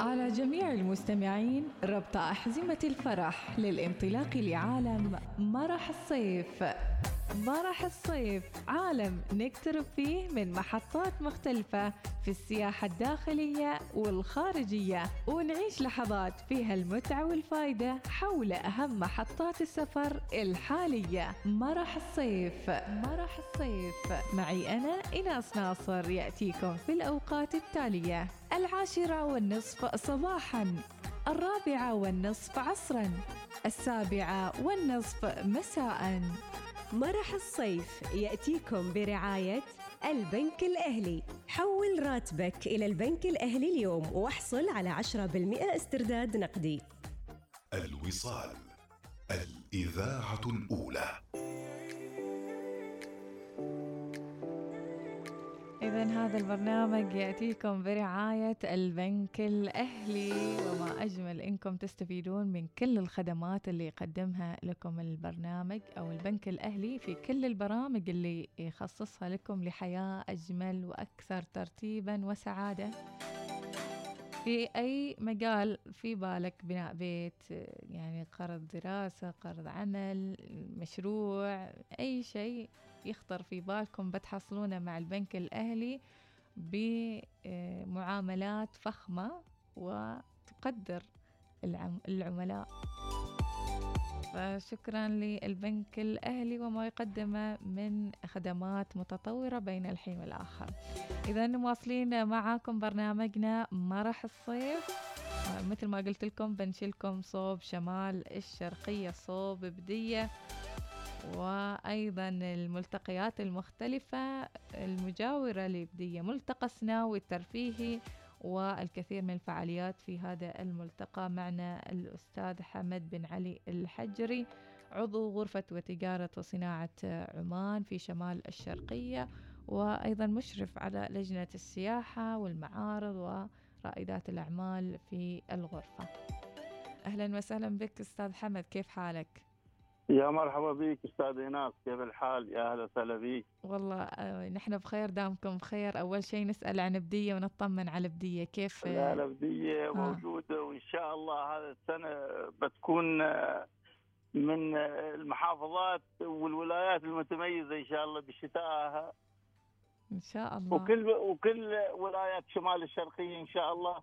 على جميع المستمعين ربط أحزمة الفرح للانطلاق لعالم مرح الصيف. مرح الصيف عالم نقترب فيه من محطات مختلفة في السياحة الداخلية والخارجية ونعيش لحظات فيها المتعة والفائدة حول أهم محطات السفر الحالية. مرح الصيف مرح الصيف معي أنا إناس ناصر يأتيكم في الأوقات التالية. العاشرة والنصف صباحا الرابعة والنصف عصرا السابعة والنصف مساء. مرح الصيف يأتيكم برعاية البنك الأهلي. حول راتبك إلى البنك الأهلي اليوم واحصل على 10% استرداد نقدي. الوصال الإذاعة الأولى. إذا هذا البرنامج يأتيكم برعاية البنك الأهلي وما أجمل إنكم تستفيدون من كل الخدمات اللي يقدمها لكم البرنامج أو البنك الأهلي في كل البرامج اللي يخصصها لكم لحياة أجمل وأكثر ترتيبا وسعادة. في أي مجال في بالك بناء بيت يعني قرض دراسة قرض عمل مشروع أي شيء يخطر في بالكم بتحصلونه مع البنك الأهلي بمعاملات فخمة وتقدر العملاء. فشكرا للبنك الأهلي وما يقدمه من خدمات متطورة بين الحين والآخر. إذا مواصلين معاكم برنامجنا مرح الصيف. مثل ما قلت لكم بنشيلكم صوب شمال الشرقية صوب بدية وأيضا الملتقيات المختلفة المجاورة لبدية ملتقى سناوي الترفيهي. والكثير من الفعاليات في هذا الملتقى معنا الأستاذ حمد بن علي الحجري عضو غرفة وتجارة وصناعة عمان في شمال الشرقية وأيضا مشرف على لجنة السياحة والمعارض ورائدات الأعمال في الغرفة أهلا وسهلا بك أستاذ حمد كيف حالك؟ يا مرحبا بك أستاذ إيناس كيف الحال؟ يا أهلا وسهلا بك والله آه، نحن بخير دامكم بخير. أول شيء نسأل عن بديه ونطمن على بديه كيف؟ لا بديه موجودة وإن شاء الله هذا السنة بتكون آه، من المحافظات والولايات المتميزة إن شاء الله بشتائها. إن شاء الله. وكل وكل ولايات شمال الشرقية إن شاء الله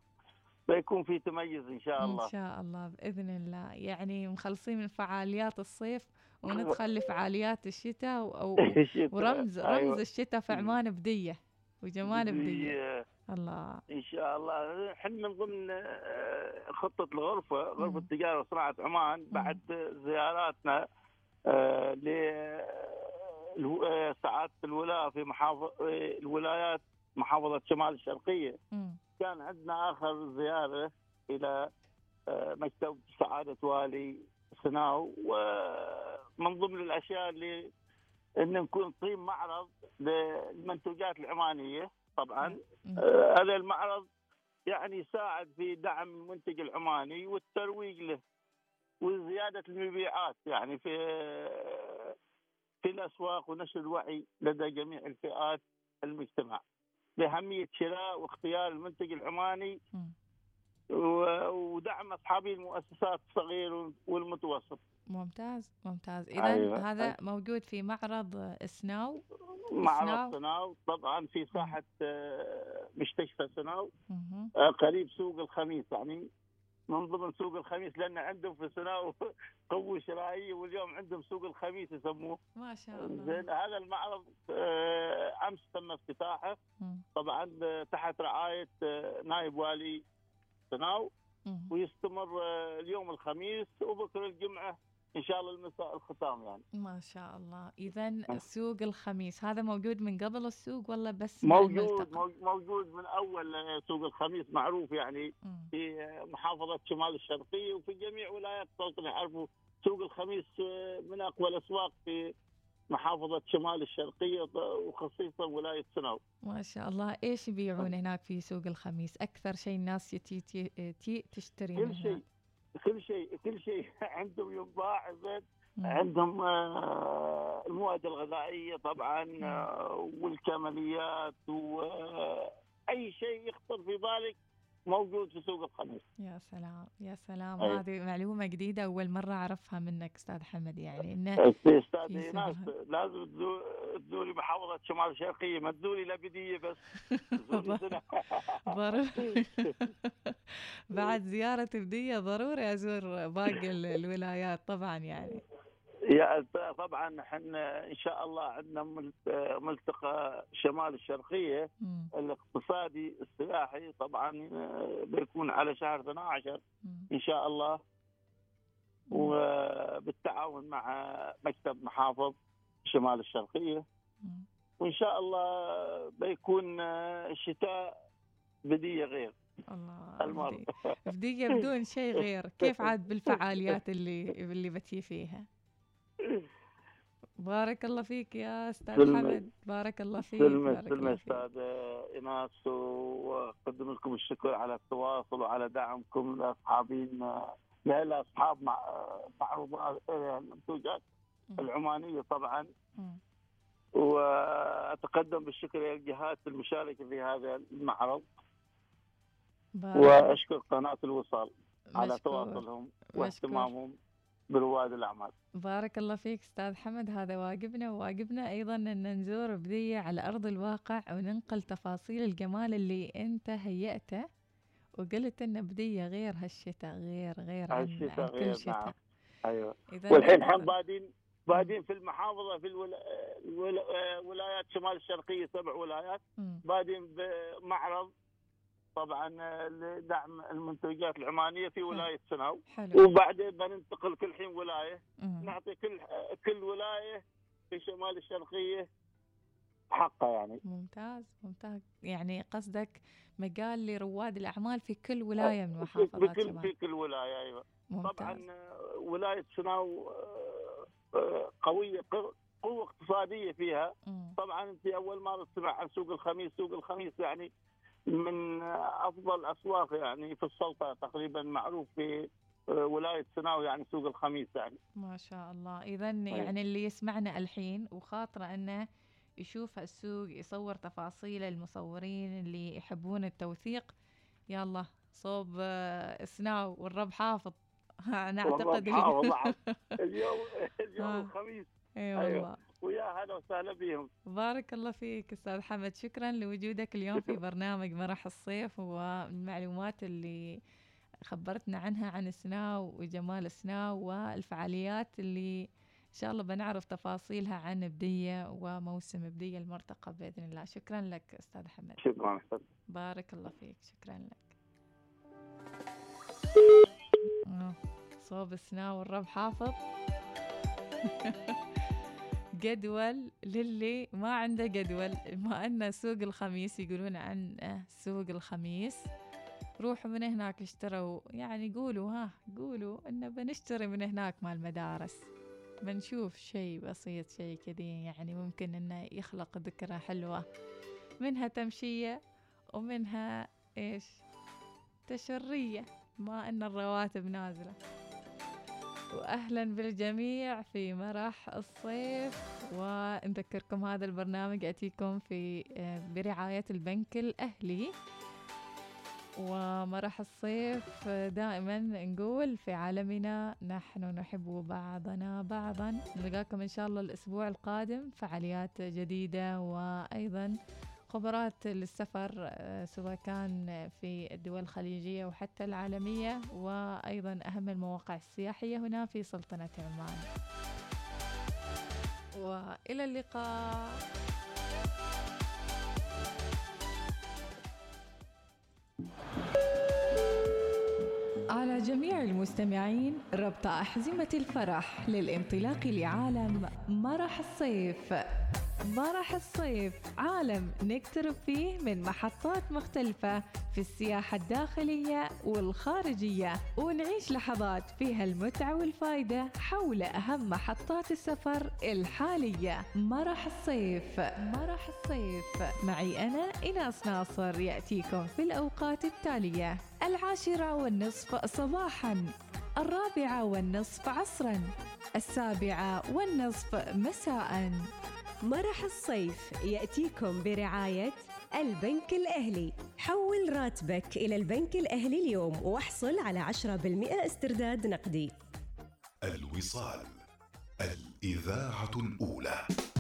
بيكون في تميز إن شاء الله. ان شاء الله بإذن الله. يعني مخلصين من فعاليات الصيف وندخل لفعاليات الشتاء أو ورمز أيوة. رمز الشتاء في عمان بدية وجمال بدية. الله. إن شاء الله. إحنا من ضمن آه، خطة الغرفة غرفة التجاره وصناعه عمان بعد زياراتنا آه، لسعاده آه، الولاء في محافظ الولايات محافظة شمال الشرقية. كان عندنا آخر زيارة إلى آه، مكتب سعادة والي سناو ومن ضمن الأشياء اللي إن نكون نقيم معرض للمنتوجات العمانية طبعا آه، هذا المعرض يعني يساعد في دعم المنتج العماني والترويج له وزيادة المبيعات يعني في في الأسواق ونشر الوعي لدى جميع الفئات المجتمع. بأهمية شراء واختيار المنتج العماني ودعم اصحاب المؤسسات الصغير والمتوسط. ممتاز ممتاز. اذا أيوة. هذا موجود في معرض سناو. معرض سناو. طبعا في ساحة آه، مستشفى سناو آه، قريب سوق الخميس يعني. من ضمن سوق الخميس لأن عندهم في سناء قوة شرائية واليوم عندهم سوق الخميس يسموه. ما شاء الله. زين هذا المعرض آه، أمس تم افتتاحه. طبعا آه، تحت رعاية آه، نائب والي سناو ويستمر اليوم الخميس وبكرة الجمعة إن شاء الله المساء الختام يعني. ما شاء الله. اذا. سوق الخميس هذا موجود من قبل السوق ولا بس موجود موجود من أول سوق الخميس معروف يعني في محافظة شمال الشرقية وفي جميع ولايات السلطنه يعرفوا سوق الخميس من أقوى الأسواق في محافظة شمال الشرقية وخصيصا ولاية سناو ما شاء الله. إيش يبيعون هناك في سوق الخميس؟ أكثر شيء الناس تي تي, تي تشتري كل شيء. كل شيء كل شيء عندهم ينباع زين. عندهم آه، المواد الغذائية طبعا آه، والكماليات واي شيء يخطر في بالك موجود في سوق الخميس يا سلام يا سلام. أيه. هذه معلومة جديدة أول مرة أعرفها منك أستاذ حمد يعني إنه أستاذ إيناس لازم تزوري محافظة شمال الشرقية ما تزوري لبدية بس ضروري بعد زيارة بدية ضروري أزور باقي الولايات طبعا يعني. يا طبعا إحنا إن شاء الله عندنا ملتقى شمال الشرقية. الاقتصادي السياحي طبعا آه، بيكون على شهر 12 م. إن شاء الله. وبالتعاون مع مكتب محافظ شمال الشرقية. وإن شاء الله بيكون الشتاء آه، بدية غير. الله بديه بدون شيء غير. كيف عاد بالفعاليات اللي اللي بتي فيها؟ بارك الله فيك يا أستاذ حمد. بارك الله فيك سلمة سلمة أستاذ إيناس وأقدم لكم الشكر على التواصل وعلى دعمكم لأصحابين لأصحاب مع معروضات المنتوجات العمانية طبعا. وأتقدم بالشكر إلى الجهات المشاركة في هذا المعرض. وأشكر قناة الوصال على تواصلهم واهتمامهم. برواد الاعمال. بارك الله فيك أستاذ حمد هذا واجبنا وواجبنا أيضا أن نزور بديه على أرض الواقع وننقل تفاصيل الجمال اللي أنت هيئته وقلت أن بديه غير هالشتاء غير غير عن, هالشتاء عن غير كل شتاء. نعم. أيوه والحين هم بادين بادين في المحافظة في الولا... الولايات شمال الشرقية سبع ولايات بادين بمعرض طبعا لدعم المنتجات العمانية في ولاية سناو وبعدين بننتقل كل حين ولاية نعطي كل كل ولاية في شمال الشرقية حقها يعني. ممتاز ممتاز. يعني قصدك مجال لرواد الأعمال في كل ولاية من محافظات في كل في كل ولاية أيوه. ممتاز. طبعا ولاية سناو آه، قوية قوة اقتصادية فيها. طبعا أنت أول مرة تسمع عن سوق الخميس سوق الخميس يعني من أفضل اسواق يعني في السلطة تقريبا معروف في آه، ولاية سناو يعني سوق الخميس يعني ما شاء الله اذا طيب. يعني اللي يسمعنا الحين وخاطره أنه يشوف السوق يصور تفاصيل المصورين اللي يحبون التوثيق يلا صوب آه، سناو والرب حافظ أنا أعتقد اليوم اليوم اليوم آه. الخميس إي والله أيوة. ويا هلا وسهلا بهم بارك الله فيك أستاذ حمد. شكرا لوجودك اليوم في برنامج مرح الصيف والمعلومات اللي خبرتنا عنها عن سناو وجمال سناو والفعاليات اللي إن شاء الله بنعرف تفاصيلها عن بديه وموسم بديه المرتقى بإذن الله. شكرا لك أستاذ حمد. شكرا بارك الله فيك. شكرا لك. صوب سناو والرب حافظ. جدول للي ما عنده جدول ما أن سوق الخميس يقولون عنه سوق الخميس. روحوا من هناك اشتروا يعني قولوا ها قولوا انه بنشتري من هناك مال المدارس بنشوف شيء بسيط شيء كذي يعني ممكن إنه يخلق ذكرى حلوة. منها تمشية ومنها إيش؟ تشرية ما إن الرواتب نازلة. واهلا بالجميع في مرح الصيف. ونذكركم هذا البرنامج يأتيكم في آه، برعاية البنك الأهلي. ومرح الصيف دائما نقول في عالمنا نحن نحب بعضنا بعضا. نلقاكم إن شاء الله الأسبوع القادم فعاليات جديدة وأيضا خبرات للسفر آه، سواء كان في الدول الخليجية وحتى العالمية وأيضا أهم المواقع السياحية هنا في سلطنة عمان. وإلى اللقاء. على جميع المستمعين ربط أحزمة الفرح للانطلاق لعالم مرح الصيف. مرح الصيف عالم نقترب فيه من محطات مختلفة في السياحة الداخلية والخارجية ونعيش لحظات فيها المتعة والفائدة حول أهم محطات السفر الحالية. مرح الصيف مرح الصيف معي أنا إناس ناصر يأتيكم في الأوقات التالية. العاشرة والنصف صباحا الرابعة والنصف عصرا السابعة والنصف مساء. مرح الصيف يأتيكم برعاية البنك الأهلي. حول راتبك إلى البنك الأهلي اليوم واحصل على 10% استرداد نقدي. الوصال الإذاعة الأولى.